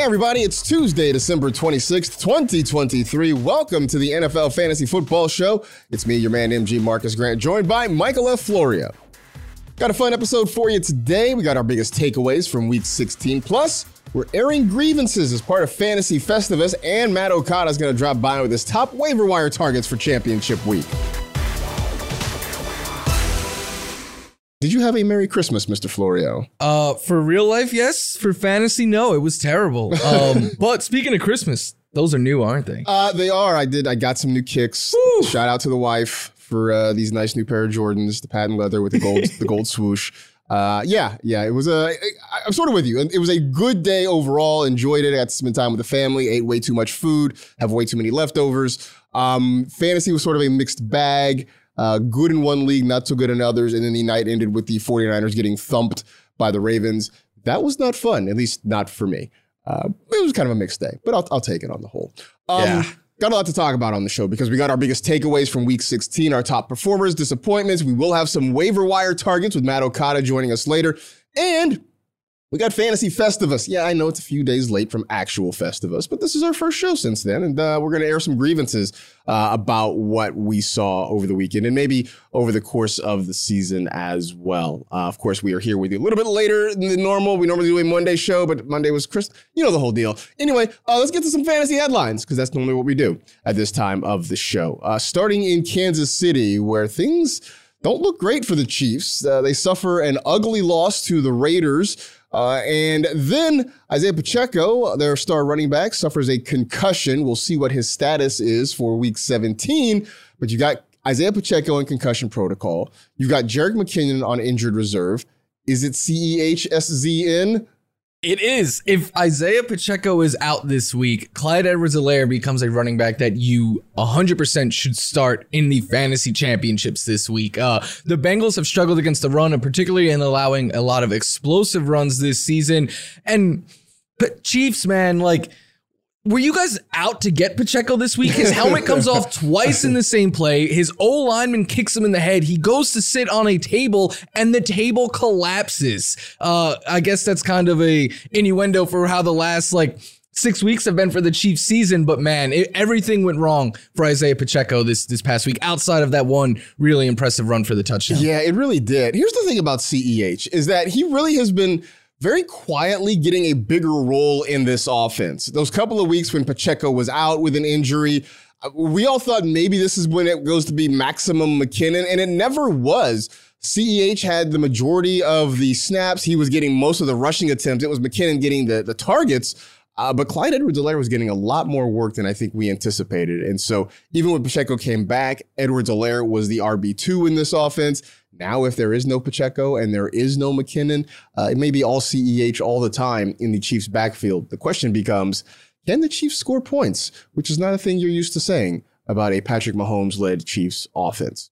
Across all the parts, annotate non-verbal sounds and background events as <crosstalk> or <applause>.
Hey, everybody, it's Tuesday, December 26th, 2023. Welcome to the NFL Fantasy Football Show. It's me, your man, MG Marcas Grant, joined by Michael F. Florio. Got a fun episode for you today. We got our biggest takeaways from week 16. Plus, we're airing grievances as part of Fantasy Festivus, and Matt Okada is going to drop by with his top waiver wire targets for championship week. Did you have a Merry Christmas, Mr. Florio? Uh, for real life, yes. For fantasy, no. It was terrible. Um, <laughs> but speaking of Christmas, those are new, aren't they? Uh, they are. I did. I got some new kicks. Woo. Shout out to the wife for uh, these nice new pair of Jordans, the patent leather with the gold, <laughs> the gold swoosh. Uh, yeah, yeah. It was a. I, I'm sort of with you. It was a good day overall. Enjoyed it. I got to spend time with the family. Ate way too much food. Have way too many leftovers. Um, fantasy was sort of a mixed bag. Uh, good in one league, not so good in others. And then the night ended with the 49ers getting thumped by the Ravens. That was not fun, at least not for me. Uh, it was kind of a mixed day, but I'll, I'll take it on the whole. Um, Yeah. Got a lot to talk about on the show because we got our biggest takeaways from week 16, our top performers, disappointments. We will have some waiver wire targets with Matt Okada joining us later. And we got Fantasy Festivus. Yeah, I know it's a few days late from actual Festivus, but this is our first show since then. And uh, we're going to air some grievances uh, about what we saw over the weekend and maybe over the course of the season as well. Uh, of course, we are here with you a little bit later than normal. We normally do a Monday show, but Monday was Chris. You know the whole deal. Anyway, uh, let's get to some fantasy headlines because that's normally what we do at this time of the show. Uh, starting in Kansas City, where things don't look great for the Chiefs. Uh, they suffer an ugly loss to the Raiders. Uh, and then Isiah Pacheco, their star running back, suffers a concussion. We'll see what his status is for week 17. But you got Isiah Pacheco in concussion protocol. You've got Jerick McKinnon on injured reserve. Is it C E H S Z N? It is. If Isiah Pacheco is out this week, Clyde Edwards-Helaire becomes a running back that you 100% should start in the fantasy championships this week. Uh, the Bengals have struggled against the run, and particularly in allowing a lot of explosive runs this season. And but Chiefs, man, like. Were you guys out to get Pacheco this week? His helmet comes off <laughs> twice in the same play. His O lineman kicks him in the head. He goes to sit on a table and the table collapses. Uh, I guess that's kind of a innuendo for how the last like six weeks have been for the Chiefs season. But man, it, everything went wrong for Isiah Pacheco this this past week. Outside of that one really impressive run for the touchdown. Yeah, it really did. Here's the thing about CEH is that he really has been very quietly getting a bigger role in this offense. Those couple of weeks when Pacheco was out with an injury, uh, we all thought maybe this is when it goes to be maximum McKinnon, and it never was. CEH had the majority of the snaps. He was getting most of the rushing attempts. It was McKinnon getting the, the targets. Uh, but Clyde Edwards-Helaire was getting a lot more work than I think we anticipated. And so even when Pacheco came back, Edwards-Helaire was the RB2 in this offense. Now, if there is no Pacheco and there is no McKinnon, uh, it may be all CEH all the time in the Chiefs' backfield. The question becomes can the Chiefs score points? Which is not a thing you're used to saying about a Patrick Mahomes led Chiefs offense.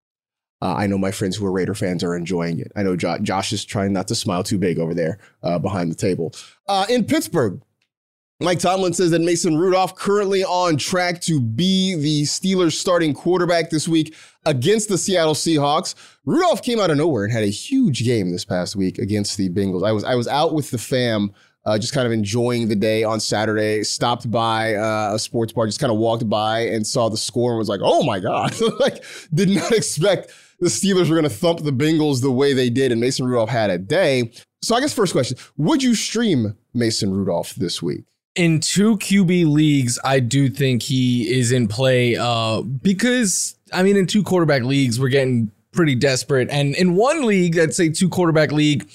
Uh, I know my friends who are Raider fans are enjoying it. I know jo- Josh is trying not to smile too big over there uh, behind the table. Uh, in Pittsburgh, Mike Tomlin says that Mason Rudolph currently on track to be the Steelers starting quarterback this week against the Seattle Seahawks. Rudolph came out of nowhere and had a huge game this past week against the Bengals. I was I was out with the fam uh, just kind of enjoying the day on Saturday. Stopped by uh, a sports bar, just kind of walked by and saw the score and was like, "Oh my god!" <laughs> like, did not expect the Steelers were going to thump the Bengals the way they did, and Mason Rudolph had a day. So, I guess first question: Would you stream Mason Rudolph this week? In two QB leagues, I do think he is in play uh, because I mean, in two quarterback leagues, we're getting pretty desperate, and in one league, I'd say two quarterback league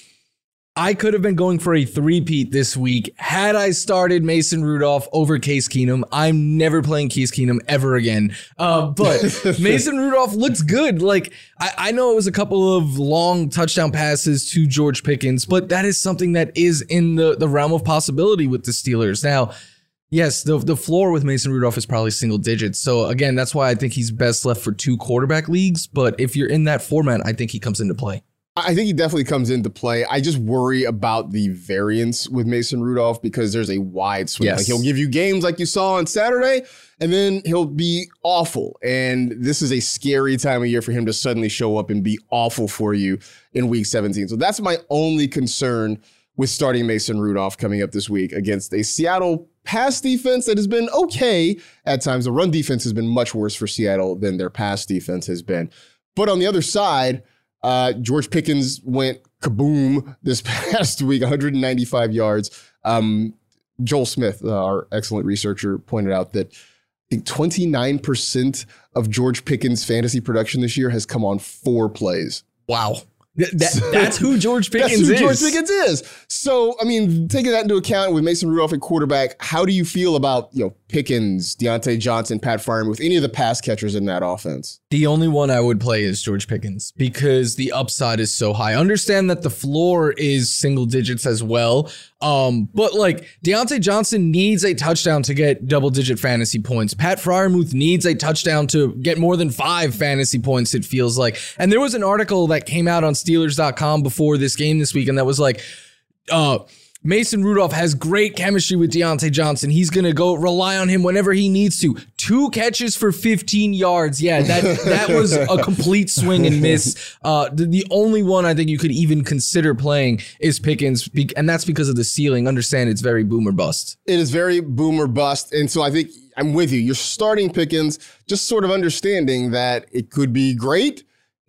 I could have been going for a three-peat this week had I started Mason Rudolph over Case Keenum. I'm never playing Case Keenum ever again. Uh, but <laughs> Mason Rudolph looks good. Like I, I, know it was a couple of long touchdown passes to George Pickens, but that is something that is in the, the realm of possibility with the Steelers. Now, yes, the, the floor with Mason Rudolph is probably single digits. So again, that's why I think he's best left for two quarterback leagues. But if you're in that format, I think he comes into play. I think he definitely comes into play. I just worry about the variance with Mason Rudolph because there's a wide swing. Yes. Like he'll give you games like you saw on Saturday, and then he'll be awful. And this is a scary time of year for him to suddenly show up and be awful for you in week 17. So that's my only concern with starting Mason Rudolph coming up this week against a Seattle pass defense that has been okay at times. The run defense has been much worse for Seattle than their pass defense has been. But on the other side, uh, George Pickens went kaboom this <laughs> past week, 195 yards. Um, Joel Smith, uh, our excellent researcher, pointed out that I think 29% of George Pickens' fantasy production this year has come on four plays. Wow. That, that's who George Pickens <laughs> that's who is. George Pickens is. So, I mean, taking that into account with Mason Rudolph at quarterback, how do you feel about you know Pickens, Diontae Johnson, Pat Freiermuth, with any of the pass catchers in that offense? The only one I would play is George Pickens because the upside is so high. Understand that the floor is single digits as well. Um, but like Diontae Johnson needs a touchdown to get double digit fantasy points. Pat Freiermuth needs a touchdown to get more than five fantasy points, it feels like. And there was an article that came out on Steelers.com before this game this week, and that was like, uh, Mason Rudolph has great chemistry with Diontae Johnson. He's going to go rely on him whenever he needs to. Two catches for 15 yards. Yeah, that that was a complete swing and miss. Uh, the, the, only one I think you could even consider playing is Pickens, and that's because of the ceiling. Understand it's very boomer bust. It is very boomer bust. And so I think I'm with you. You're starting Pickens, just sort of understanding that it could be great.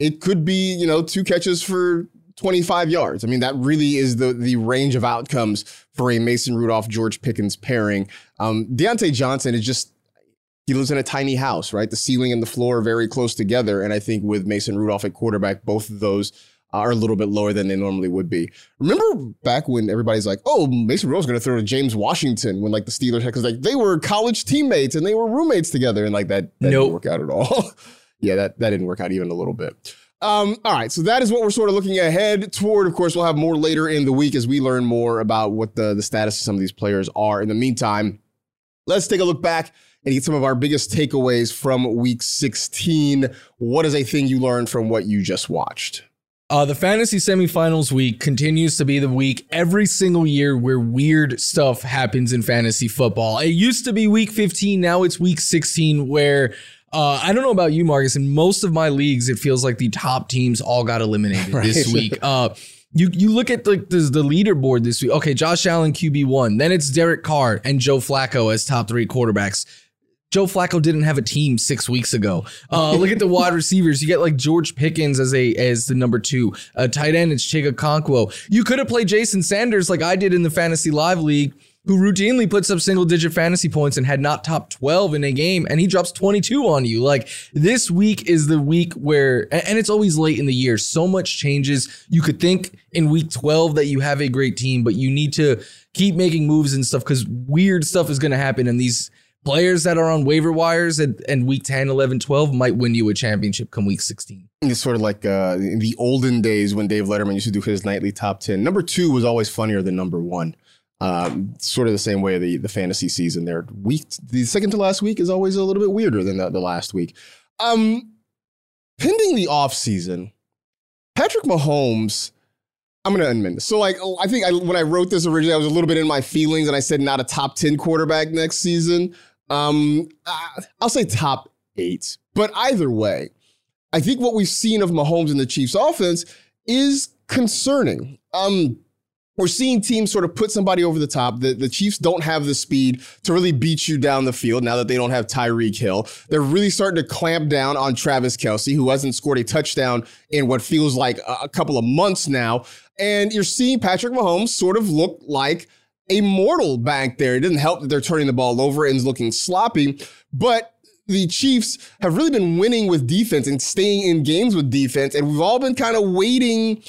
It could be, you know, two catches for 25 yards. I mean, that really is the the range of outcomes for a Mason Rudolph George Pickens pairing. Um, Diontae Johnson is just he lives in a tiny house, right? The ceiling and the floor are very close together, and I think with Mason Rudolph at quarterback, both of those are a little bit lower than they normally would be. Remember back when everybody's like, "Oh, Mason Rudolph's going to throw to James Washington," when like the Steelers had because like they were college teammates and they were roommates together, and like that, that nope. didn't work out at all. <laughs> yeah, that that didn't work out even a little bit. Um, all right, so that is what we're sort of looking ahead toward. Of course, we'll have more later in the week as we learn more about what the, the status of some of these players are. In the meantime, let's take a look back and get some of our biggest takeaways from week 16. What is a thing you learned from what you just watched? Uh, the fantasy semifinals week continues to be the week every single year where weird stuff happens in fantasy football. It used to be week 15, now it's week 16, where uh, I don't know about you, Marcas. In most of my leagues, it feels like the top teams all got eliminated <laughs> right. this week. Uh, you you look at the, the, the leaderboard this week. Okay, Josh Allen QB one. Then it's Derek Carr and Joe Flacco as top three quarterbacks. Joe Flacco didn't have a team six weeks ago. Uh, <laughs> look at the wide receivers. You get like George Pickens as a as the number two. Uh, tight end, it's Chig Okonkwo. You could have played Jason Sanders like I did in the Fantasy Live League who routinely puts up single digit fantasy points and had not top 12 in a game, and he drops 22 on you. Like this week is the week where, and it's always late in the year, so much changes. You could think in week 12 that you have a great team, but you need to keep making moves and stuff because weird stuff is going to happen. And these players that are on waiver wires and, and week 10, 11, 12 might win you a championship come week 16. It's sort of like uh, the olden days when Dave Letterman used to do his nightly top 10. Number two was always funnier than number one. Um, sort of the same way the, the fantasy season there. Week the second to last week is always a little bit weirder than the, the last week. Um, pending the off season, Patrick Mahomes I'm gonna amend this. So, like, I think I, when I wrote this originally, I was a little bit in my feelings, and I said not a top ten quarterback next season. Um, I'll say top eight. But either way, I think what we've seen of Mahomes and the Chiefs' offense is concerning. Um, we're seeing teams sort of put somebody over the top. The, the Chiefs don't have the speed to really beat you down the field now that they don't have Tyreek Hill. They're really starting to clamp down on Travis Kelce, who hasn't scored a touchdown in what feels like a, couple of months now. And you're seeing Patrick Mahomes sort of look like a mortal back there. It doesn't help that they're turning the ball over and looking sloppy, but the Chiefs have really been winning with defense and staying in games with defense. And we've all been kind of waiting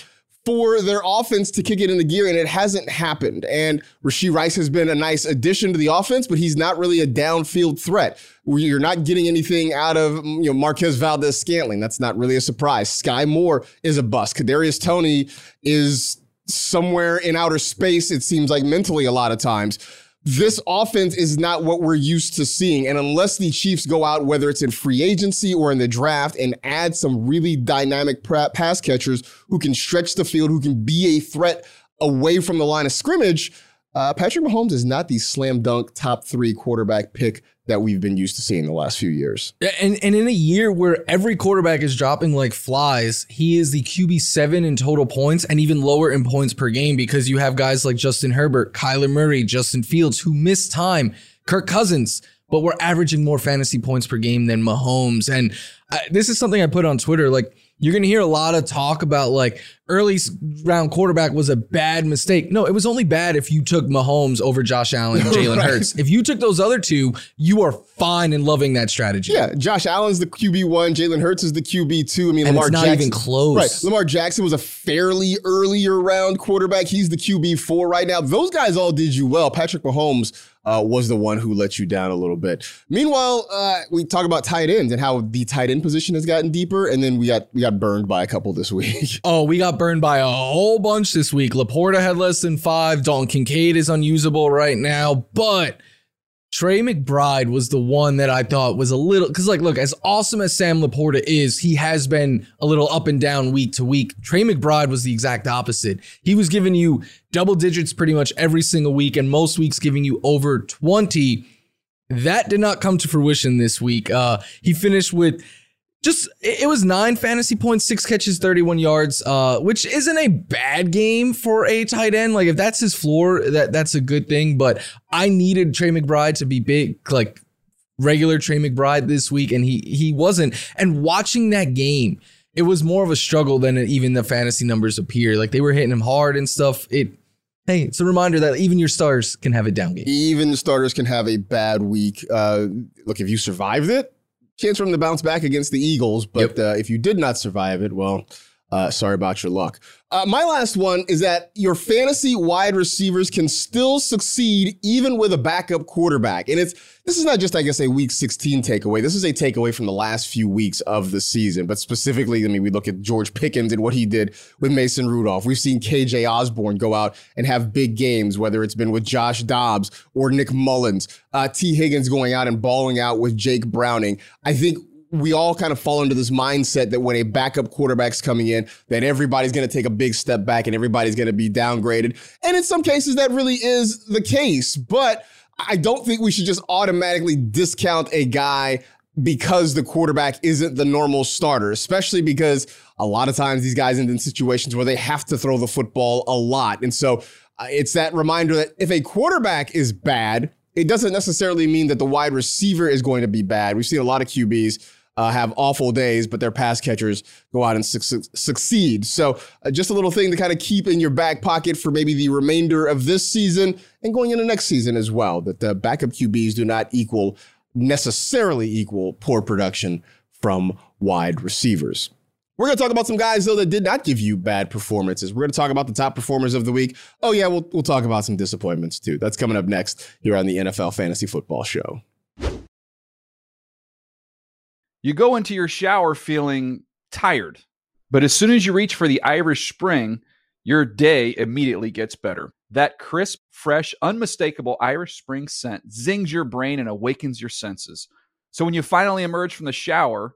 for their offense to kick it into gear, and it hasn't happened. And Rashee Rice has been a nice addition to the offense, but he's not really a downfield threat. You're not getting anything out of you know Marquez Valdes-Scantling. That's not really a surprise. Sky Moore is a bust. Kadarius Toney is somewhere in outer space. It seems like mentally a lot of times this offense is not what we're used to seeing. And unless the Chiefs go out, whether it's in free agency or in the draft, and add some really dynamic pass catchers who can stretch the field, who can be a threat away from the line of scrimmage, uh, Patrick Mahomes is not the slam dunk top three quarterback pick that we've been used to seeing the last few years. And and in a year where every quarterback is dropping like flies, he is the QB seven in total points and even lower in points per game because you have guys like Justin Herbert, Kyler Murray, Justin Fields who miss time, Kirk Cousins, but we're averaging more fantasy points per game than Mahomes. And I, this is something I put on Twitter, like you're going to hear a lot of talk about like early round quarterback was a bad mistake. No, it was only bad if you took Mahomes over Josh Allen and <laughs> Jalen right. Hurts. If you took those other two, you are fine in loving that strategy. Yeah, Josh Allen's the QB one, Jalen Hurts is the QB two. I mean, and Lamar it's not Jackson, even close. Right, Lamar Jackson was a fairly earlier round quarterback. He's the QB four right now. Those guys all did you well. Patrick Mahomes uh, was the one who let you down a little bit. Meanwhile, uh, we talk about tight ends and how the tight end position has gotten deeper, and then we got we got burned by a couple this week. <laughs> Oh, we got burned by a whole bunch this week. LaPorta had less than five. Dalton Kincaid is unusable right now, but Trey McBride was the one that I thought was a little because, like, look, as awesome as Sam LaPorta is, he has been a little up and down week to week. Trey McBride was the exact opposite. He was giving you double digits pretty much every single week, and most weeks giving you over 20. That did not come to fruition this week. Uh, he finished with just it was nine fantasy points, six catches, 31 yards, uh, which isn't a bad game for a tight end. Like if that's his floor, that that's a good thing. But I needed Trey McBride to be big, like regular Trey McBride this week, and he he wasn't. And watching that game, it was more of a struggle than even the fantasy numbers appear. Like they were hitting him hard and stuff. It hey, it's a reminder that even your stars can have a down game. Even the starters can have a bad week. Uh, look, if you survived it, chance for him to bounce back against the Eagles. But yep. uh, if you did not survive it, well, uh, sorry about your luck. Uh, my last one is that your fantasy wide receivers can still succeed even with a backup quarterback. And it's this is not just, I guess, a week 16 takeaway. This is a takeaway from the last few weeks of the season. But specifically, I mean, we look at George Pickens and what he did with Mason Rudolph. We've seen KJ Osborn go out and have big games, whether it's been with Josh Dobbs or Nick Mullens, Uh, Tee Higgins going out and balling out with Jake Browning. I think we all kind of fall into this mindset that when a backup quarterback's coming in, that everybody's going to take a big step back and everybody's going to be downgraded. And in some cases, that really is the case. But I don't think we should just automatically discount a guy because the quarterback isn't the normal starter, especially because a lot of times these guys end in situations where they have to throw the football a lot. And so uh, it's that reminder that if a quarterback is bad, it doesn't necessarily mean that the wide receiver is going to be bad. We've seen a lot of QBs uh, have awful days, but their pass catchers go out and su- succeed. So, uh, just a little thing to kind of keep in your back pocket for maybe the remainder of this season and going into next season as well. That the backup QBs do not equal necessarily equal poor production from wide receivers. We're going to talk about some guys, though, that did not give you bad performances. We're going to talk about the top performers of the week. Oh, yeah, we'll, we'll talk about some disappointments, too. That's coming up next here on the NFL Fantasy Football Show. You go into your shower feeling tired, but as soon as you reach for the Irish Spring, your day immediately gets better. That crisp, fresh, unmistakable Irish Spring scent zings your brain and awakens your senses. So when you finally emerge from the shower,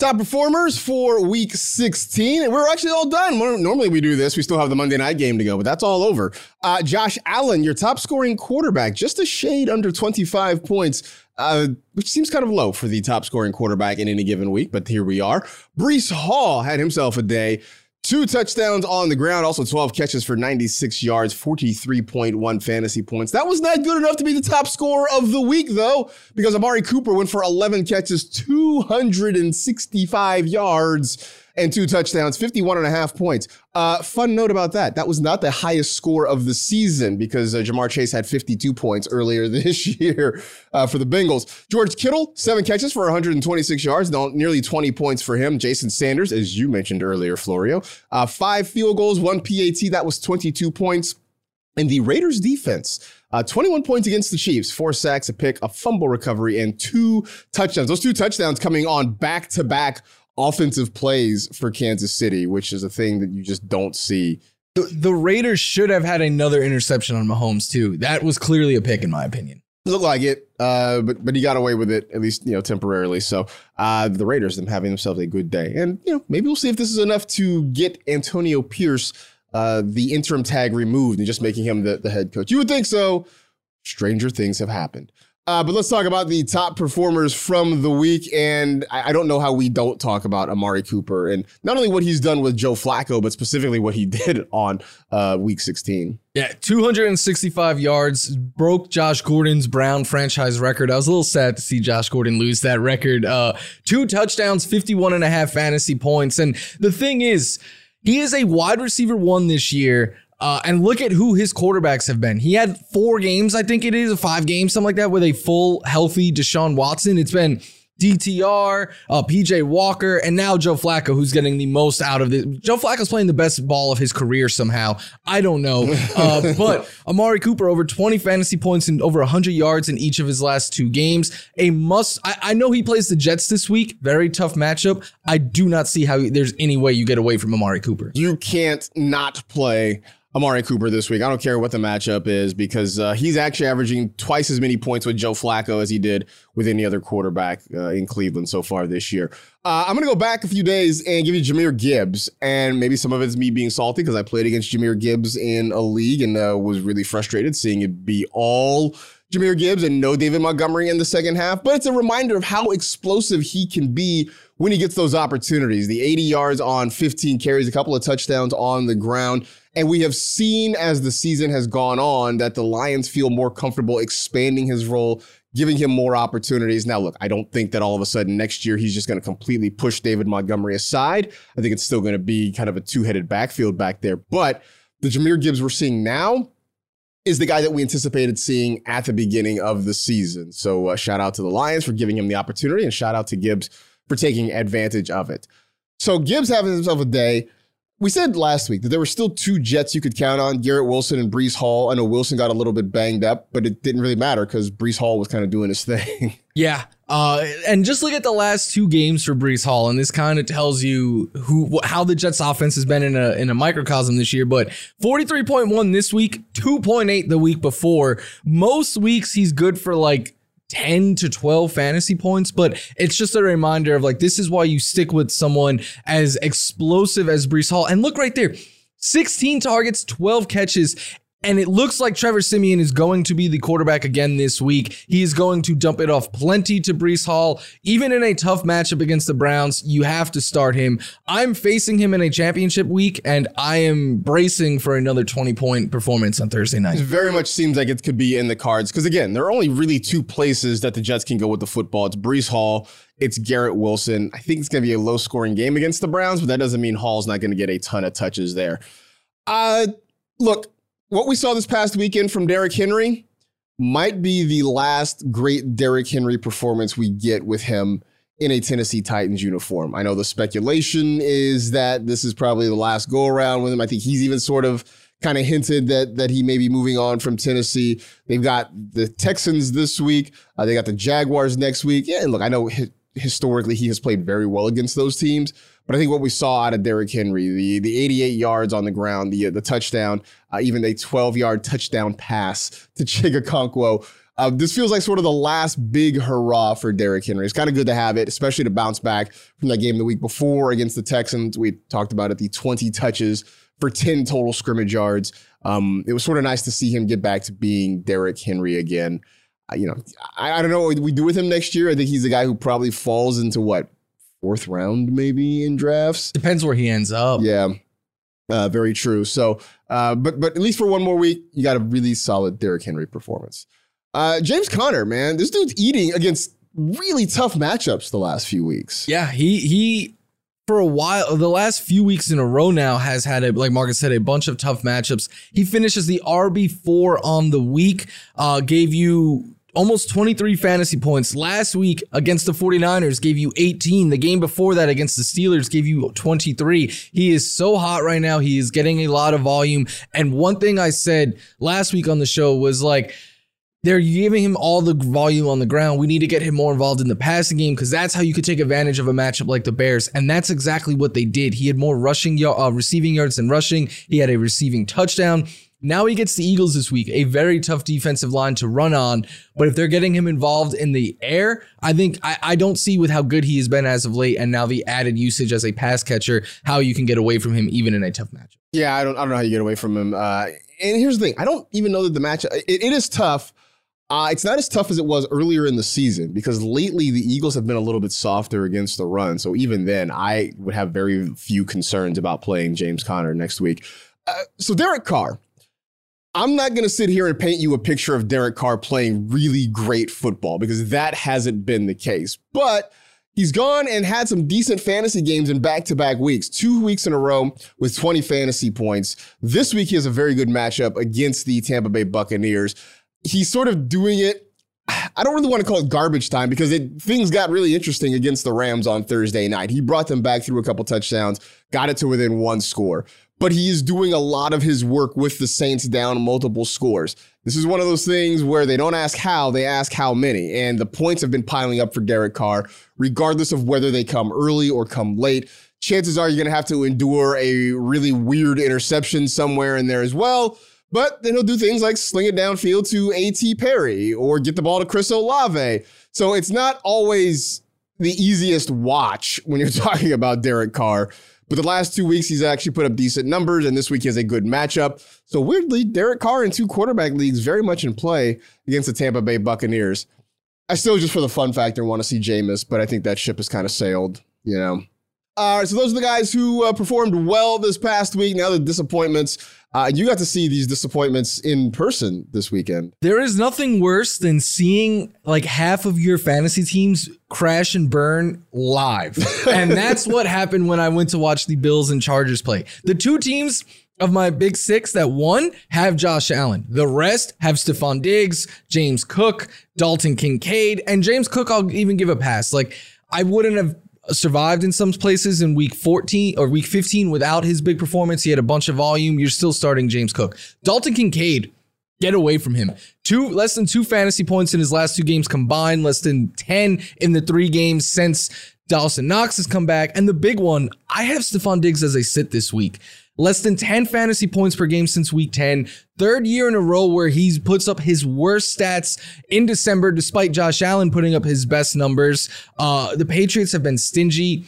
Top performers for week 16. And we're actually all done. Normally we do this. We still have the Monday night game to go, but that's all over. Uh, Josh Allen, your top scoring quarterback, just a shade under 25 points. Uh, which seems kind of low for the top scoring quarterback in any given week, but here we are. Breece Hall had himself a day. Two touchdowns on the ground, also 12 catches for 96 yards, 43.1 fantasy points. That was not good enough to be the top scorer of the week, though, because Amari Cooper went for 11 catches, 265 yards and two touchdowns, 51 and a half points. Uh, fun note about that. That was not the highest score of the season because uh, Ja'Marr Chase had 52 points earlier <laughs> this year uh, for the Bengals. George Kittle, seven catches for 126 yards, nearly 20 points for him. Jason Sanders, as you mentioned earlier, Florio, uh, five field goals, one PAT. That was 22 points. And the Raiders defense, uh, 21 points against the Chiefs, four sacks, a pick, a fumble recovery, and two touchdowns. Those two touchdowns coming on back to back offensive plays for Kansas City, which is a thing that you just don't see. The, the Raiders should have had another interception on Mahomes too. That was clearly a pick, in my opinion. Looked like it, uh, but but he got away with it at least you know temporarily. So uh, the Raiders them having themselves a good day, and you know maybe we'll see if this is enough to get Antonio Pierce uh, the interim tag removed and just making him the, the head coach. You would think so. Stranger things have happened. Uh, but let's talk about the top performers from the week. And I, I, don't know how we don't talk about Amari Cooper and not only what he's done with Joe Flacco, but specifically what he <laughs> did on uh, week 16. Yeah, 265 yards, broke Josh Gordon's Brown franchise record. I was a little sad to see Josh Gordon lose that record. Uh, two touchdowns, 51 and a half fantasy points. And the thing is, he is a wide receiver one this year uh, and look at who his quarterbacks have been. He had four games, I think it is, five games, something like that, with a full, healthy Deshaun Watson. It's been DTR, uh, PJ Walker, and now Joe Flacco, who's getting the most out of it. Joe Flacco's playing the best ball of his career somehow. I don't know. <laughs> Uh, but Amari Cooper, over 20 fantasy points and over 100 yards in each of his last two games. A must. I, I know he plays the Jets this week. Very tough matchup. I do not see how there's any way you get away from Amari Cooper. You can't not play Amari Cooper this week. I don't care what the matchup is because uh, he's actually averaging twice as many points with Joe Flacco as he did with any other quarterback uh, in Cleveland so far this year. Uh, I'm going to go back a few days and give you Jahmyr Gibbs. And maybe some of it's me being salty because I played against Jahmyr Gibbs in a league and uh, was really frustrated seeing it be all Jahmyr Gibbs and no David Montgomery in the second half. But it's a reminder of how explosive he can be when he gets those opportunities. The 80 yards on 15 carries, a couple of touchdowns on the ground. And we have seen as the season has gone on that the Lions feel more comfortable expanding his role, giving him more opportunities. Now, look, I don't think that all of a sudden next year he's just going to completely push David Montgomery aside. I think it's still going to be kind of a two headed backfield back there. But the Jahmyr Gibbs we're seeing now is the guy that we anticipated seeing at the beginning of the season. So, uh, shout out to the Lions for giving him the opportunity, and shout out to Gibbs for taking advantage of it. So, Gibbs having himself a day we said last week that there were still two Jets you could count on Garrett Wilson and Breece Hall. I know Wilson got a little bit banged up, but it didn't really matter because Breece Hall was kind of doing his <laughs> thing. Yeah. Uh, and just look at the last two games for Breece Hall, and this kind of tells you who how the Jets offense has been in a in a microcosm this year. But 43.1 this week, 2.8 the week before. Most weeks he's good for like 10 to 12 fantasy points, but it's just a reminder of like, this is why you stick with someone as explosive as Breece Hall. And look right there 16 targets, 12 catches, and it looks like Trevor Siemian is going to be the quarterback again this week. He is going to dump it off plenty to Breece Hall. Even in a tough matchup against the Browns, you have to start him. I'm facing him in a championship week, and I am bracing for another 20 point performance on Thursday night. It very much seems like it could be in the cards because, again, there are only really two places that the Jets can go with the football. It's Breece Hall. It's Garrett Wilson. I think it's going to be a low scoring game against the Browns, but that doesn't mean Hall's not going to get a ton of touches there. Uh, look, what we saw this past weekend from Derrick Henry might be the last great Derrick Henry performance we get with him in a Tennessee Titans uniform. I know the speculation is that this is probably the last go around with him. I think he's even sort of kind of hinted that that he may be moving on from Tennessee. They've got the Texans this week. Uh, they got the Jaguars next week. Yeah, and look, I know hi- historically he has played very well against those teams. But I think what we saw out of Derrick Henry, the the 88 yards on the ground, the the touchdown, uh, even a 12 yard touchdown pass to <laughs> Chigga uh, this feels like sort of the last big hurrah for Derrick Henry. It's kind of good to have it, especially to bounce back from that game the week before against the Texans. We talked about it, the 20 touches for 10 total scrimmage yards. Um, it was sort of nice to see him get back to being Derrick Henry again. Uh, you know, I, I, don't know what we do with him next year. I think he's the guy who probably falls into what fourth round maybe in drafts. Depends where he ends up. Yeah. Uh, very true. So, uh, but but at least for one more week, you got a really solid Derrick Henry performance. Uh, James Conner, man, this dude's eating against really tough matchups the last few weeks. Yeah, he he for a while, the last few weeks in a row now has had a like Marcas said a bunch of tough matchups. He finishes the RB four on the week, uh, gave you almost 23 fantasy points last week against the 49ers gave you 18 the game before that against the steelers gave you 23 he is so hot right now he is getting a lot of volume and one thing i said last week on the show was like they're giving him all the volume on the ground. We need to get him more involved in the passing game because that's how you could take advantage of a matchup like the Bears. And that's exactly what they did. He had more rushing, uh, receiving yards than rushing. He had a receiving touchdown. Now he gets the Eagles this week, a very tough defensive line to run on. But if they're getting him involved in the air, I think I, I, don't see with how good he has been as of late, and now the added usage as a pass catcher, how you can get away from him even in a tough matchup. Yeah, I don't, I don't know how you get away from him. Uh, and here's the thing: I don't even know that the matchup, it, it is tough. Uh, it's not as tough as it was earlier in the season because lately the Eagles have been a little bit softer against the run. So even then, I would have very few concerns about playing James Conner next week. Uh, so Derek Carr, I'm not going to sit here and paint you a picture of Derek Carr playing really great football because that hasn't been the case. But he's gone and had some decent fantasy games in back to back weeks, two weeks in a row with 20 fantasy points. This week, he has a very good matchup against the Tampa Bay Buccaneers. He's sort of doing it. I don't really want to call it garbage time because it, things got really interesting against the Rams on Thursday night. He brought them back through a couple touchdowns, got it to within one score but he is doing a lot of his work with the Saints down multiple scores. This is one of those things where they don't ask how, they ask how many. And the points have been piling up for Derek Carr, regardless of whether they come early or come late. Chances are you're going to have to endure a really weird interception somewhere in there as well. But then he'll do things like sling it downfield to A.T. Perry or get the ball to Chris Olave. So it's not always the easiest watch when you're <laughs> talking about Derek Carr. But the last two weeks, he's actually put up decent numbers, and this week he has a good matchup. So weirdly, Derek Carr in two quarterback leagues very much in play against the Tampa Bay Buccaneers. I still just for the fun factor want to see Jameis, but I think that ship has kind of sailed, you know. All right, so those are the guys who uh, performed well this past week. Now the disappointments. Uh, you got to see these disappointments in person this weekend. There is nothing worse than seeing like half of your fantasy teams crash and burn live. <laughs> and that's what happened when I went to watch the Bills and Chargers play. The two teams of my big six that won have Josh Allen. The rest have Stefon Diggs, James Cook, Dalton Kincaid, and James Cook, I'll even give a pass. Like, I wouldn't have survived in some places in week 14 or week 15 without his big performance. He had a bunch of volume. You're still starting James Cook. Dalton Kincaid, get away from him. Two less than two fantasy points in his last two games combined, less than 10 in the three games since Dawson Knox has come back. And the big one, I have Stefon Diggs as a sit this week. Less than 10 fantasy points per game since week 10. Third year in a row where he puts up his worst stats in December, despite Josh Allen putting up his best numbers. Uh, the Patriots have been stingy.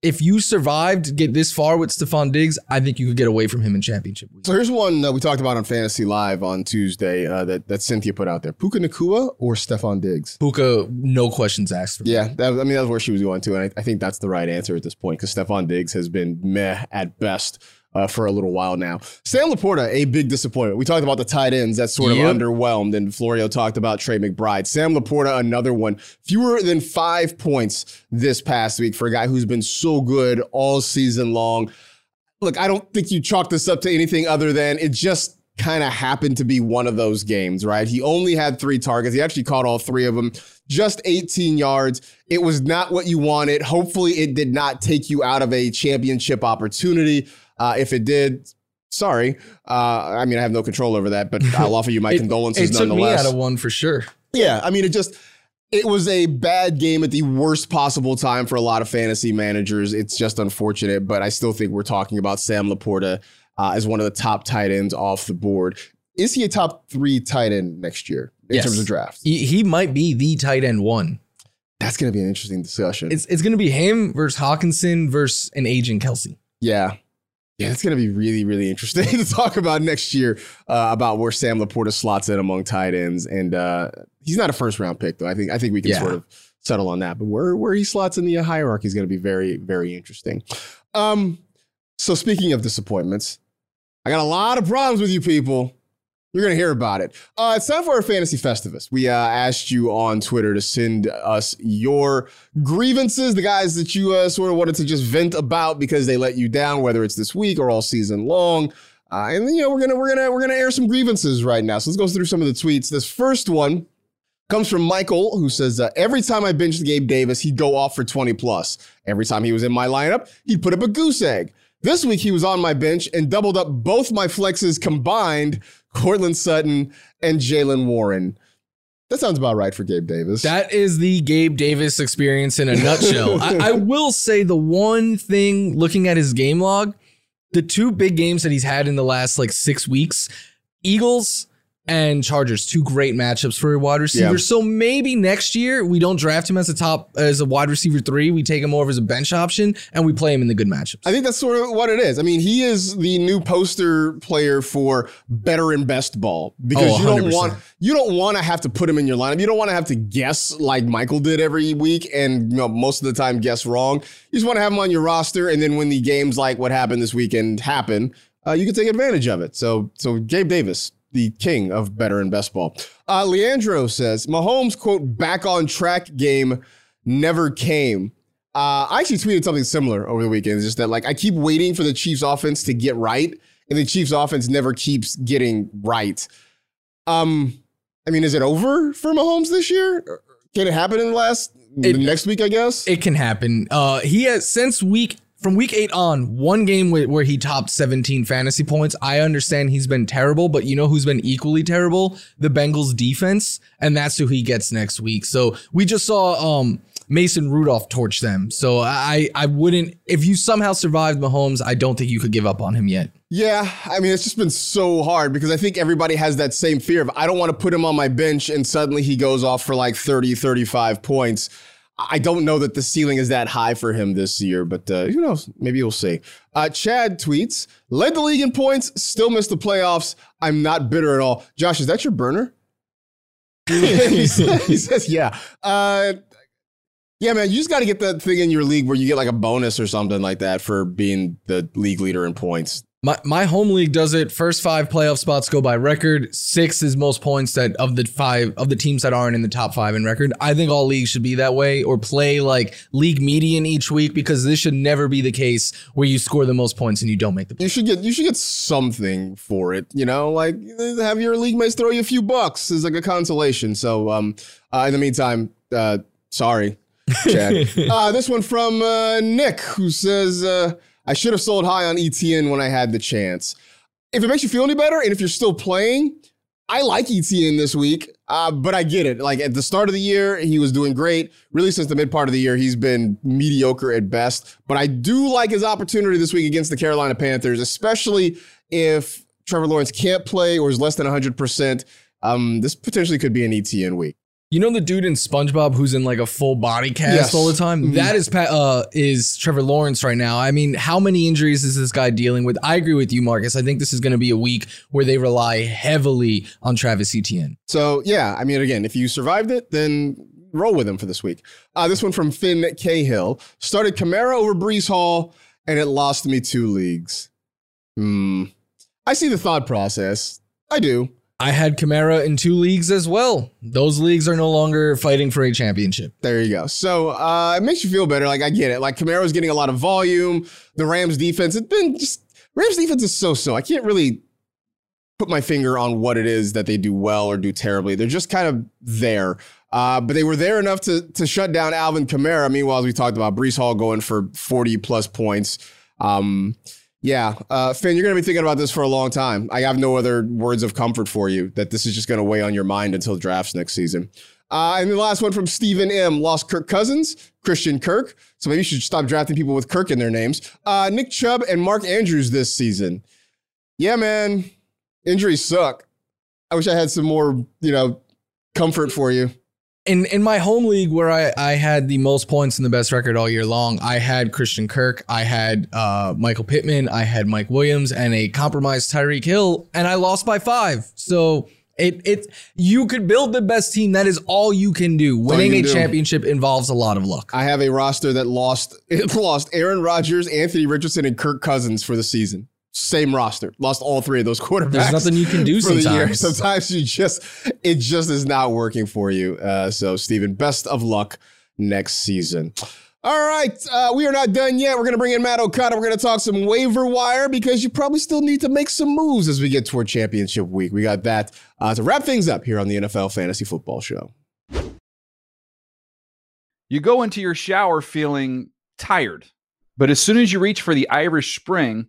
If you survived, get this far with Stefon Diggs, I think you could get away from him in championship week. So here's one that we talked about on Fantasy Live on Tuesday uh, that, that Cynthia put out there. Puka Nacua or Stefon Diggs? Puka, no questions asked. For yeah, that, I mean, that's where she was going to. And I, I think that's the right answer at this point because Stefon Diggs has been meh at best uh, for a little while now. Sam Laporta, a big disappointment. We talked about the tight ends that sort of Yep. underwhelmed, and Florio talked about Trey McBride. Sam Laporta, another one. Fewer than five points this past week for a guy who's been so good all season long. Look, I don't think you chalk this up to anything other than it just kind of happened to be one of those games, right? He only had three targets. He actually caught all three of them, just 18 yards. It was not what you wanted. Hopefully, it did not take you out of a championship opportunity. Uh, if it did, sorry. Uh, I mean, I have no control over that, but I'll <laughs> offer you my It- condolences It took me nonetheless. out of one for sure. Yeah, I mean, it just it was a bad game at the worst possible time for a lot of fantasy managers. It's just unfortunate, but I still think we're talking about Sam Laporta uh, as one of the top tight ends off the board. Is he a top three tight end next year in Yes. terms of drafts? He, he might be the tight end one. That's going to be an interesting discussion. It's it's gonna be him versus Hockenson versus an aging Kelce. yeah. Yeah, it's going to be really, really interesting <laughs> to talk about next year uh, about where Sam Laporta slots in among tight ends. And uh, he's not a first round pick, though. I think I think we can Yeah. sort of settle on that. But where where he slots in the hierarchy is going to be very, very interesting. Um, so speaking of disappointments, I got a lot of problems with you people. You're gonna hear about it. Uh, it's time for our fantasy festivus. We uh, asked you on Twitter to send us your grievances, the guys that you uh, sort of wanted to just vent about because they let you down, whether it's this week or all season long. Uh, and you know we're gonna we're gonna we're gonna air some grievances right now. So let's go through some of the tweets. This first one comes from Michael, who says uh, every time I benched Gabe Davis, he'd go off for 20 plus. Every time he was in my lineup, he'd put up a goose egg. This week he was on my bench and doubled up both my flexes combined, Courtland Sutton and Jaylen Warren. That sounds about right for Gabe Davis. That is the Gabe Davis experience in a nutshell. <laughs> I, I will say the one thing looking at his game log, the two big games that he's had in the last like six weeks, Eagles and Chargers, two great matchups for a wide receiver. Yeah. So maybe next year we don't draft him as a top as a wide receiver three. We take him over as a bench option and we play him in the good matchups. I think that's sort of what it is. I mean, he is the new poster player for better and best ball because Oh, you don't want you don't want to have to put him in your lineup. You don't want to have to guess like Michael did every week and you know most of the time guess wrong. You just want to have him on your roster and then when the games like what happened this weekend happen, uh, you can take advantage of it. So so Gabe Davis, the king of better and best ball. Uh, Leandro says Mahomes quote back on track game never came. Uh, I actually tweeted something similar over the weekend. It's just that like I keep waiting for the Chiefs offense to get right, and the Chiefs offense never keeps getting right. Um, I mean, is it over for Mahomes this year? Can it happen in the last It- next week? I guess. It can happen. Uh, he has since week from week eight on one game where, he topped 17 fantasy points. I understand he's been terrible, but you know who's been equally terrible? The Bengals defense, and that's who he gets next week. So we just saw um Mason Rudolph torch them. So I I wouldn't if you somehow survived Mahomes, I don't think you could give up on him yet. Yeah, I mean, it's just been so hard because I think everybody has that same fear of I don't want to put him on my bench and suddenly he goes off for like 30, 35 points. I don't know that the ceiling is that high for him this year, but uh, who knows? Maybe we'll see. Uh, Chad tweets, led the league in points, still missed the playoffs. I'm not bitter at all. Josh, is that your burner? <laughs> he, says, he says, yeah. Uh, yeah, man, you just got to get that thing in your league where you get like a bonus or something like that for being the league leader in points. My my home league does it. First five playoff spots go by record. Six is most points that of the five of the teams that aren't in the top five in record. I think all leagues should be that way, or play like league median each week because this should never be the case where you score the most points and you don't make the. You should get you should get something for it, you know, like have your league mates throw you a few bucks as like a consolation. So um uh, in the meantime, uh sorry. Chad. <laughs> uh, this one from uh, Nick, who says, uh, I should have sold high on ETN when I had the chance. If it makes you feel any better, and if you're still playing, I like ETN this week, uh, but I get it. Like at the start of the year, he was doing great. Really, since the mid part of the year, he's been mediocre at best. But I do like his opportunity this week against the Carolina Panthers, especially if Trevor Lawrence can't play or is less than 100%. Um, this potentially could be an ETN week. You know the dude in SpongeBob who's in like a full body cast Yes. all the time? Mhm. That is uh is Trevor Lawrence right now. I mean, how many injuries is this guy dealing with? I agree with you, Marcas. I think this is going to be a week where they rely heavily on Travis Etienne. So yeah, I mean, again, if you survived it, then roll with him for this week. Uh, this one from Finn Cahill started Kamara over Breece Hall, and it lost me two leagues. Hmm. I see the thought process. I do. I had Kamara in two leagues as well. Those leagues are no longer fighting for a championship. There you go. So uh, it makes you feel better. Like I get it. Like Kamara's getting a lot of volume. The Rams defense, it's been just Rams defense is so so. I can't really put my finger on what it is that they do well or do terribly. They're just kind of there. Uh, but they were there enough to to shut down Alvin Kamara. Meanwhile, as we talked about, Breece Hall going for 40 plus points. Um, yeah, uh, Finn, you're going to be thinking about this for a long time. I have no other words of comfort for you that this is just going to weigh on your mind until drafts next season. Uh, and the last one from Stephen M. Lost Kirk Cousins, Christian Kirk. So maybe you should stop drafting people with Kirk in their names. Uh, Nick Chubb and Mark Andrews this season. Yeah, man, injuries suck. I wish I had some more, you know, comfort for you. In in my home league where I, I had the most points and the best record all year long, I had Christian Kirk, I had uh, Michael Pittman, I had Mike Williams, and a compromised Tyreek Hill, and I lost by five. So it it you could build the best team. That is all you can do. Winning you a do. championship involves a lot of luck. I have a roster that lost it <laughs> lost Aaron Rodgers, Anthony Richardson, and Kirk Cousins for the season. Same roster. Lost all three of those <laughs> quarterbacks. There's nothing you can do for the year. sometimes. <laughs> Sometimes you just it just is not working for you. Uh, so, Steven, best of luck next season. All right, uh, we are not done yet. We're going to bring in Matt Okada. We're going to talk some waiver wire because you probably still need to make some moves as we get toward championship week. We got that uh, to wrap things up here on the NFL Fantasy Football Show. You go into your shower feeling tired, but as soon as you reach for the Irish Spring,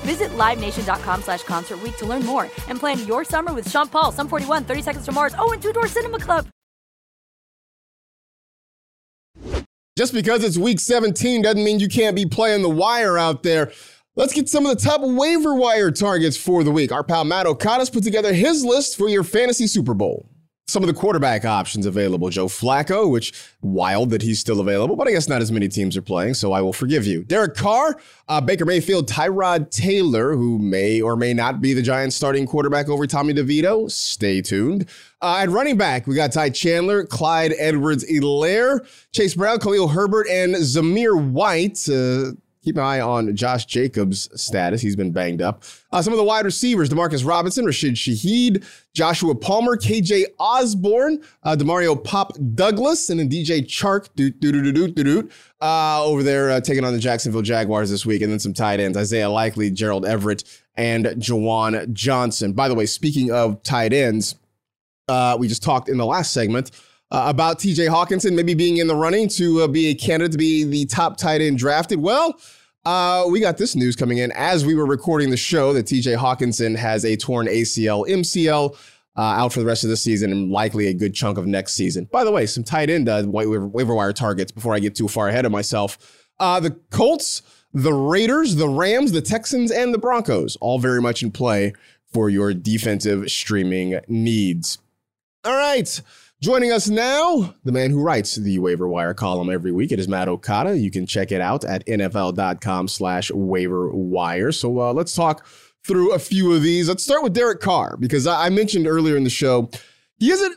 Visit LiveNation.com slash Concert to learn more and plan your summer with Sean Paul, Sum 41, 30 Seconds to Mars, oh, and Two Door Cinema Club. Just because it's week 17 doesn't mean you can't be playing the wire out there. Let's get some of the top waiver wire targets for the week. Our pal Matt Okada's put together his list for your fantasy Super Bowl. Some of the quarterback options available. Joe Flacco, which wild that he's still available, but I guess not as many teams are playing, so I will forgive you. Derek Carr, uh, Baker Mayfield, Tyrod Taylor, who may or may not be the Giants starting quarterback over Tommy DeVito. Stay tuned. Uh, at running back, we got Ty Chandler, Clyde Edwards Helaire, Chase Brown, Khalil Herbert, and Zamir White. Uh, Keep an eye on Josh Jacobs' status. He's been banged up. Uh, some of the wide receivers Demarcus Robinson, Rashid Shaheed, Joshua Palmer, KJ Osborne, uh, Demario Pop Douglas, and then DJ Chark uh, over there uh, taking on the Jacksonville Jaguars this week. And then some tight ends Isaiah Likely, Gerald Everett, and Juwan Johnson. By the way, speaking of tight ends, uh, we just talked in the last segment uh, about TJ Hockenson maybe being in the running to uh, be a candidate to be the top tight end drafted. Well, uh, we got this news coming in as we were recording the show that TJ Hockenson has a torn ACL, MCL. Uh, out for the rest of the season and likely a good chunk of next season. By the way, some tight end uh, waiver, waiver wire targets before I get too far ahead of myself. Uh, the Colts, the Raiders, the Rams, the Texans, and the Broncos all very much in play for your defensive streaming needs. All right. Joining us now, the man who writes the waiver wire column every week. It is Matt Okada. You can check it out at nfl.com slash waiver wire. So uh, let's talk through a few of these. Let's start with Derek Carr, because I mentioned earlier in the show, he isn't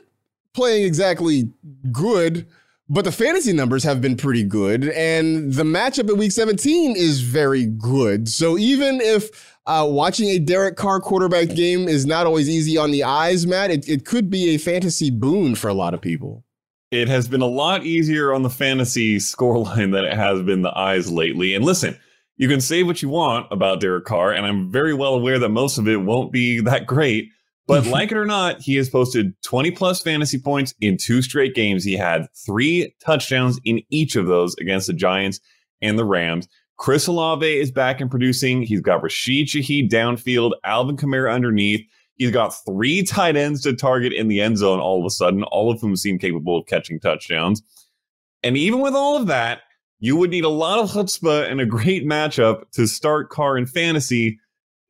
playing exactly good, but the fantasy numbers have been pretty good. And the matchup at week 17 is very good. So even if uh, watching a Derek Carr quarterback game is not always easy on the eyes, Matt. It, it could be a fantasy boon for a lot of people. It has been a lot easier on the fantasy scoreline than it has been the eyes lately. And listen, you can say what you want about Derek Carr, and I'm very well aware that most of it won't be that great. But <laughs> like it or not, he has posted 20 plus fantasy points in two straight games. He had three touchdowns in each of those against the Giants and the Rams. Chris Olave is back and producing. He's got Rashid Shaheed downfield, Alvin Kamara underneath. He's got three tight ends to target in the end zone all of a sudden, all of whom seem capable of catching touchdowns. And even with all of that, you would need a lot of chutzpah and a great matchup to start Carr in fantasy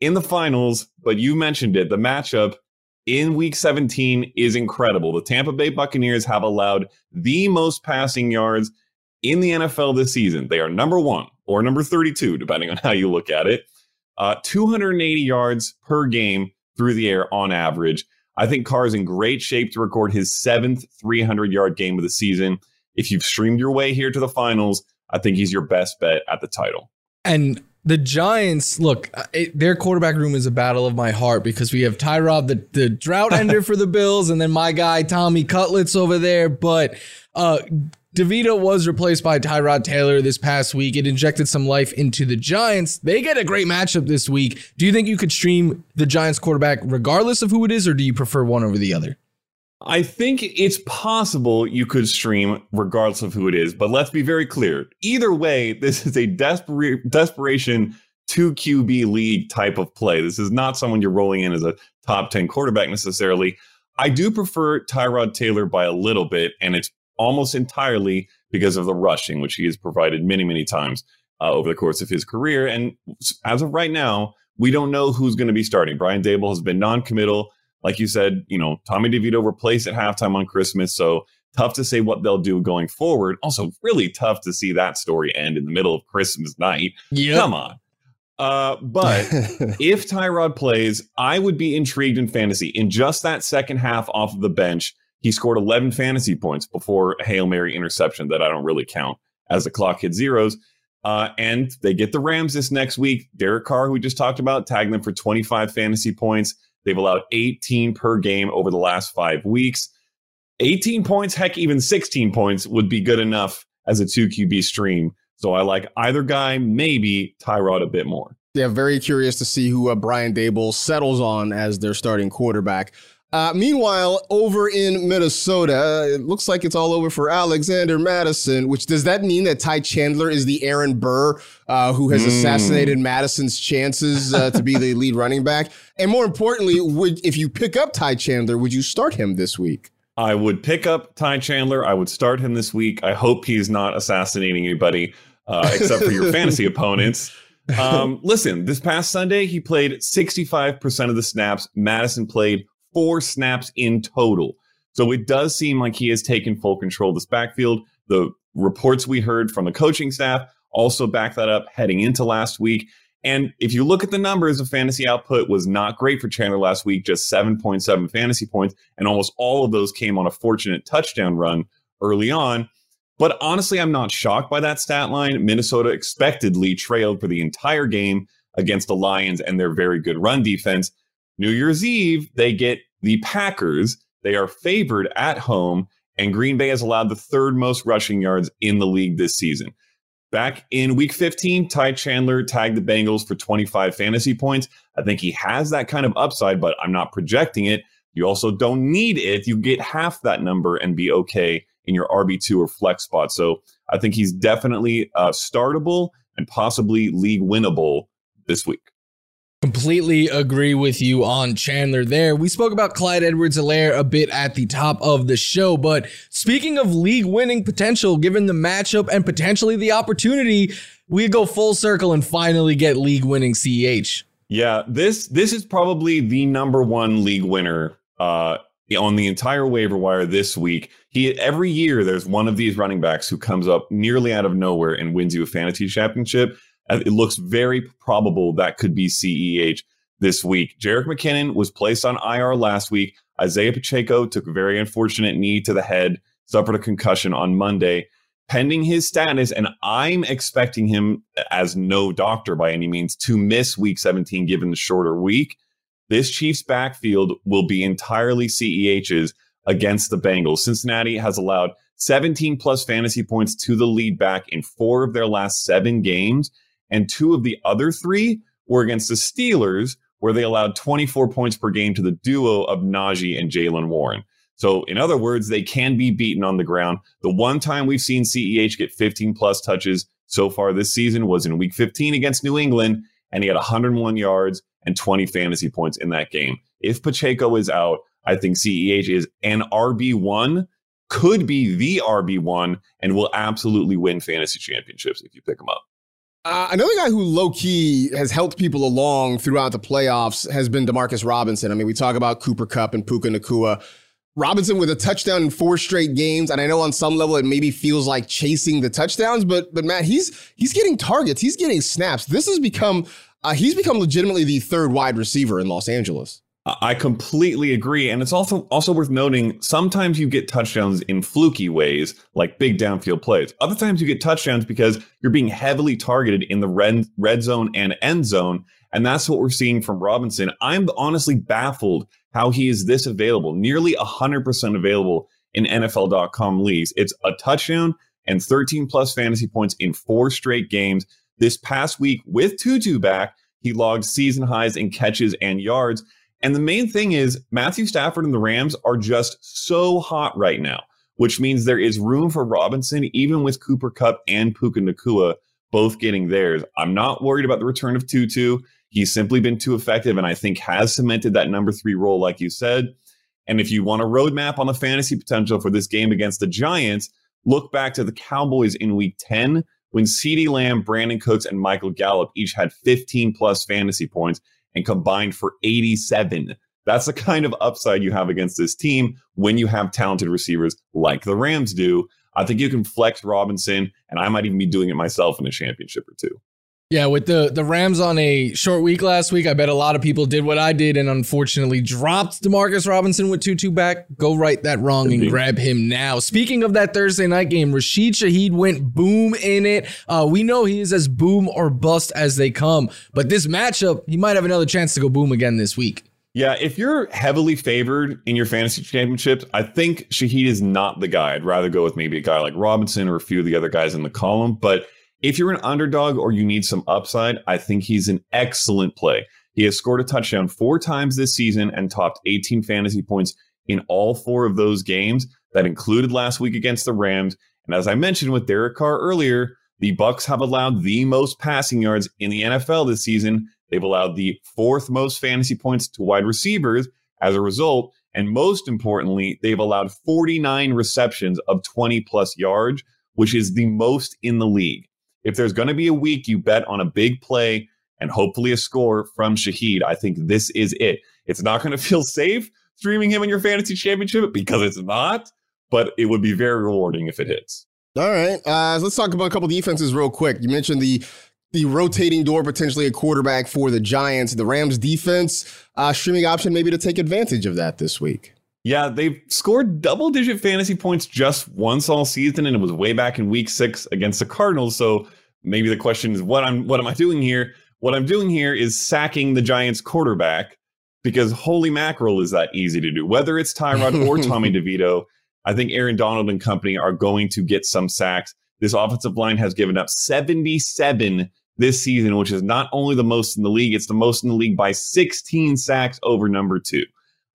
in the finals. But you mentioned it. The matchup in week 17 is incredible. The Tampa Bay Buccaneers have allowed the most passing yards in the NFL this season. They are number one or number 32, depending on how you look at it. Uh, 280 yards per game through the air on average. I think Carr is in great shape to record his seventh 300 yard game of the season. If you've streamed your way here to the finals, I think he's your best bet at the title. And the Giants, look, it, their quarterback room is a battle of my heart because we have Tyrod, the, the drought ender <laughs> for the Bills, and then my guy Tommy Cutlets over there. But uh, DeVito was replaced by Tyrod Taylor this past week. It injected some life into the Giants. They get a great matchup this week. Do you think you could stream the Giants quarterback regardless of who it is, or do you prefer one over the other? I think it's possible you could stream regardless of who it is, but let's be very clear. Either way, this is a desper- desperation 2 QB league type of play. This is not someone you're rolling in as a top 10 quarterback necessarily. I do prefer Tyrod Taylor by a little bit, and it's almost entirely because of the rushing, which he has provided many, many times uh, over the course of his career. And as of right now, we don't know who's going to be starting. Brian Daboll has been non-committal. Like you said, you know, Tommy DeVito replaced at halftime on Christmas. So tough to say what they'll do going forward. Also, really tough to see that story end in the middle of Christmas night. Yep. Come on. Uh, but <laughs> if Tyrod plays, I would be intrigued in fantasy. In just that second half off of the bench, he scored 11 fantasy points before a Hail Mary interception that I don't really count as the clock hit zeros. Uh, and they get the Rams this next week. Derek Carr, who we just talked about, tagged them for 25 fantasy points. They've allowed 18 per game over the last five weeks. 18 points, heck, even 16 points would be good enough as a 2 QB stream. So I like either guy, maybe Tyrod a bit more. Yeah, very curious to see who uh, Brian Daboll settles on as their starting quarterback. Uh, meanwhile, over in Minnesota, it looks like it's all over for Alexander Mattison. Which does that mean that Ty Chandler is the Aaron Burr uh, who has mm. assassinated Mattison's chances uh, to be the <laughs> lead running back? And more importantly, would if you pick up Ty Chandler, would you start him this week? I would pick up Ty Chandler. I would start him this week. I hope he's not assassinating anybody uh, except for your <laughs> fantasy opponents. Um, listen, this past Sunday, he played 65% of the snaps. Mattison played four snaps in total. So it does seem like he has taken full control of this backfield. The reports we heard from the coaching staff also back that up heading into last week. And if you look at the numbers, the fantasy output was not great for Chandler last week, just 7.7 fantasy points. And almost all of those came on a fortunate touchdown run early on. But honestly, I'm not shocked by that stat line. Minnesota expectedly trailed for the entire game against the Lions and their very good run defense. New Year's Eve, they get the Packers. They are favored at home, and Green Bay has allowed the third most rushing yards in the league this season. Back in week 15, Ty Chandler tagged the Bengals for 25 fantasy points. I think he has that kind of upside, but I'm not projecting it. You also don't need it. You get half that number and be okay in your RB2 or flex spot. So I think he's definitely uh, startable and possibly league winnable this week. Completely agree with you on Chandler there. We spoke about Clyde Edwards Helaire a bit at the top of the show, but speaking of league winning potential, given the matchup and potentially the opportunity, we go full circle and finally get league winning CEH. Yeah, this this is probably the number one league winner uh, on the entire waiver wire this week. He every year there's one of these running backs who comes up nearly out of nowhere and wins you a fantasy championship. It looks very probable that could be CEH this week. Jerick McKinnon was placed on IR last week. Isiah Pacheco took a very unfortunate knee to the head, suffered a concussion on Monday. Pending his status, and I'm expecting him, as no doctor by any means, to miss week 17 given the shorter week. This Chiefs backfield will be entirely CEHs against the Bengals. Cincinnati has allowed 17 plus fantasy points to the lead back in four of their last seven games, and two of the other three were against the Steelers, where they allowed 24 points per game to the duo of Najee and Jaylen Warren. So, in other words, they can be beaten on the ground. The one time we've seen CEH get 15 plus touches so far this season was in week 15 against New England, and he had 101 yards and 20 fantasy points in that game. If Pacheco is out, I think CEH is an RB1, could be the RB1, and will absolutely win fantasy championships if you pick him up. Uh, another guy who low key has helped people along throughout the playoffs has been Demarcus Robinson. I mean, we talk about Cooper Kupp and Puka Nacua. Robinson with a touchdown in four straight games, and I know on some level it maybe feels like chasing the touchdowns, but but Matt, he's he's getting targets, he's getting snaps. This has become uh, he's become legitimately the third wide receiver in Los Angeles. I completely agree. And it's also also worth noting sometimes you get touchdowns in fluky ways, like big downfield plays. Other times you get touchdowns because you're being heavily targeted in the red, red zone and end zone. And that's what we're seeing from Robinson. I'm honestly baffled how he is this available, nearly 100% available in NFL.com leagues. It's a touchdown and 13 plus fantasy points in four straight games. This past week with Tutu back, he logged season highs in catches and yards. And the main thing is Matthew Stafford and the Rams are just so hot right now, which means there is room for Robinson, even with Cooper Kupp and Puka Nacua both getting theirs. I'm not worried about the return of Tutu. He's simply been too effective and I think has cemented that number three role, like you said. And if you want a roadmap on the fantasy potential for this game against the Giants, look back to the Cowboys in week 10 when CeeDee Lamb, Brandin Cooks, and Michael Gallup each had 15 plus fantasy points and combined for 87. That's the kind of upside you have against this team when you have talented receivers like the Rams do. I think you can flex Robinson, and I might even be doing it myself in a championship or two. Yeah, with the the Rams on a short week last week, I bet a lot of people did what I did and unfortunately dropped Demarcus Robinson with Tutu back. Go right that wrong and grab him now. Speaking of that Thursday night game, Rashid Shaheed went boom in it. Uh, we know he is as boom or bust as they come, but this matchup, he might have another chance to go boom again this week. Yeah, if you're heavily favored in your fantasy championships, I think Shaheed is not the guy. I'd rather go with maybe a guy like Robinson or a few of the other guys in the column, but if you're an underdog or you need some upside, I think he's an excellent play. He has scored a touchdown four times this season and topped 18 fantasy points in all four of those games. That included last week against the Rams. And as I mentioned with Derek Carr earlier, the Bucks have allowed the most passing yards in the NFL this season. They've allowed the fourth most fantasy points to wide receivers as a result. And most importantly, they've allowed 49 receptions of 20 plus yards, which is the most in the league. If there's going to be a week you bet on a big play and hopefully a score from Shaheed, I think this is it. It's not going <laughs> to feel safe streaming him in your fantasy championship because it's not, but it would be very rewarding if it hits. All right. Uh, let's talk about a couple defenses real quick. You mentioned the the rotating door, potentially a quarterback for the Giants. The Rams defense, uh, streaming option maybe to take advantage of that this week. Yeah, they've scored double digit fantasy points just once all season, and it was way back in week six against the Cardinals. So maybe the question is what I'm what am I doing here? What I'm doing here is sacking the Giants quarterback because holy mackerel is that easy to do. Whether it's Tyrod or <laughs> Tommy DeVito, I think Aaron Donald and company are going to get some sacks. This offensive line has given up 77 this season, which is not only the most in the league, it's the most in the league by 16 sacks over number two.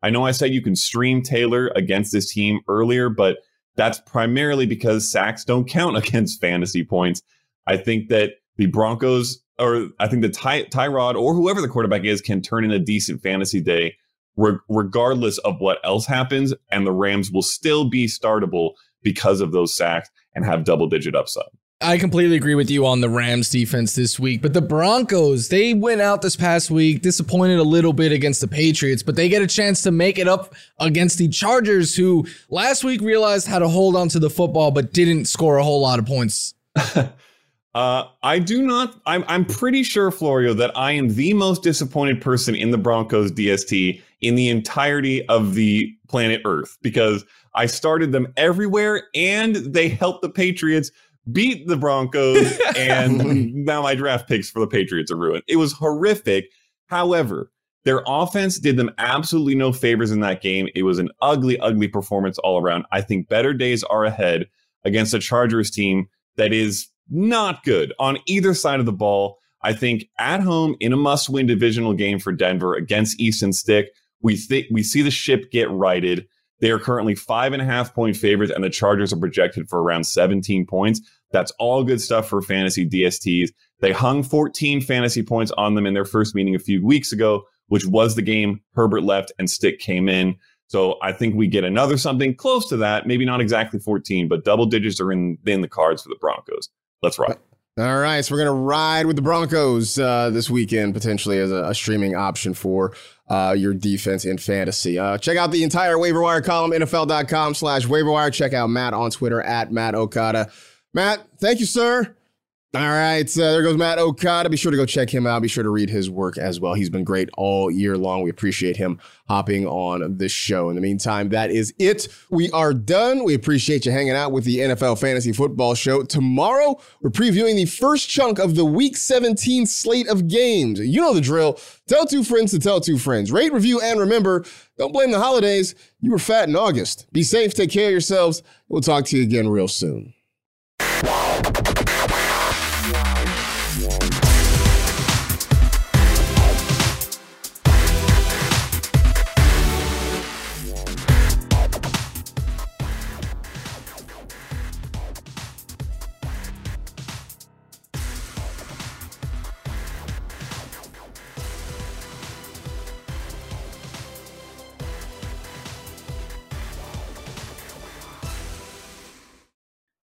I know I said you can stream Taylor against this team earlier, but that's primarily because sacks don't count <laughs> against fantasy points. I think that the Broncos, or I think the Ty- Tyrod or whoever the quarterback is, can turn in a decent fantasy day re- regardless of what else happens. And the Rams will still be startable because of those sacks and have double digit upside. I completely agree with you on the Rams defense this week, but the Broncos, they went out this past week, disappointed a little bit against the Patriots, but they get a chance to make it up against the Chargers, who last week realized how to hold on to the football, but didn't score a whole lot of points. <laughs> uh, I do not, I'm, I'm pretty sure, Florio, that I am the most disappointed person in the Broncos DST in the entirety of the planet Earth because I started them everywhere and they helped the Patriots beat the Broncos, <laughs> and <laughs> now my draft picks for the Patriots are ruined. It was horrific. However, their offense did them absolutely no favors in that game. It was an ugly, ugly performance all around. I think better days are ahead against a Chargers team that is not good on either side of the ball. I think at home in a must-win divisional game for Denver against Easton Stick, we think we see the ship get righted. They are currently five and a half point favorites, and the Chargers are projected for around 17 points. That's all good stuff for fantasy DSTs. They hung 14 fantasy points on them in their first meeting a few weeks ago, which was the game Herbert left and Stick came in. So I think we get another something close to that. Maybe not exactly 14, but double digits are in, in the cards for the Broncos. Let's rock. All right, so we're gonna ride with the Broncos uh, this weekend potentially as a, a streaming option for uh, your defense in fantasy. Uh, check out the entire waiver wire column, NFL.com/slash waiver wire. Check out Matt on Twitter at Matt Okada. Matt, thank you, sir. All right, there goes Matt Okada. Be sure to go check him out. Be sure to read his work as well. He's been great all year long. We appreciate him hopping on this show. In the meantime, that is it. We are done. We appreciate you hanging out with the NFL Fantasy Football Show. Tomorrow, we're previewing the first chunk of the Week 17 slate of games. You know the drill. Tell two friends to tell two friends. Rate, review, and remember, don't blame the holidays. You were fat in August. Be safe. Take care of yourselves. We'll talk to you again real soon.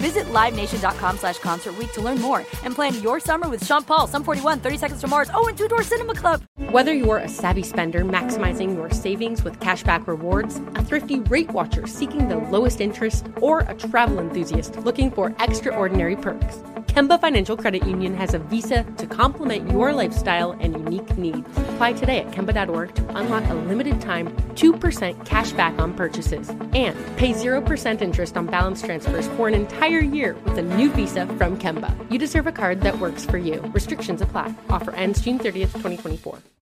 Visit LiveNation.com slash Concert to learn more and plan your summer with Sean Paul, Sum 41, 30 Seconds to Mars, oh, and Two Door Cinema Club. Whether you're a savvy spender maximizing your savings with cashback rewards, a thrifty rate watcher seeking the lowest interest, or a travel enthusiast looking for extraordinary perks, Kemba Financial Credit Union has a visa to complement your lifestyle and unique needs. Apply today at Kemba.org to unlock a limited time 2% cash back on purchases and pay 0% interest on balance transfers for an entire year with a new visa from Kemba. You deserve a card that works for you. Restrictions apply. Offer ends June 30th, 2024.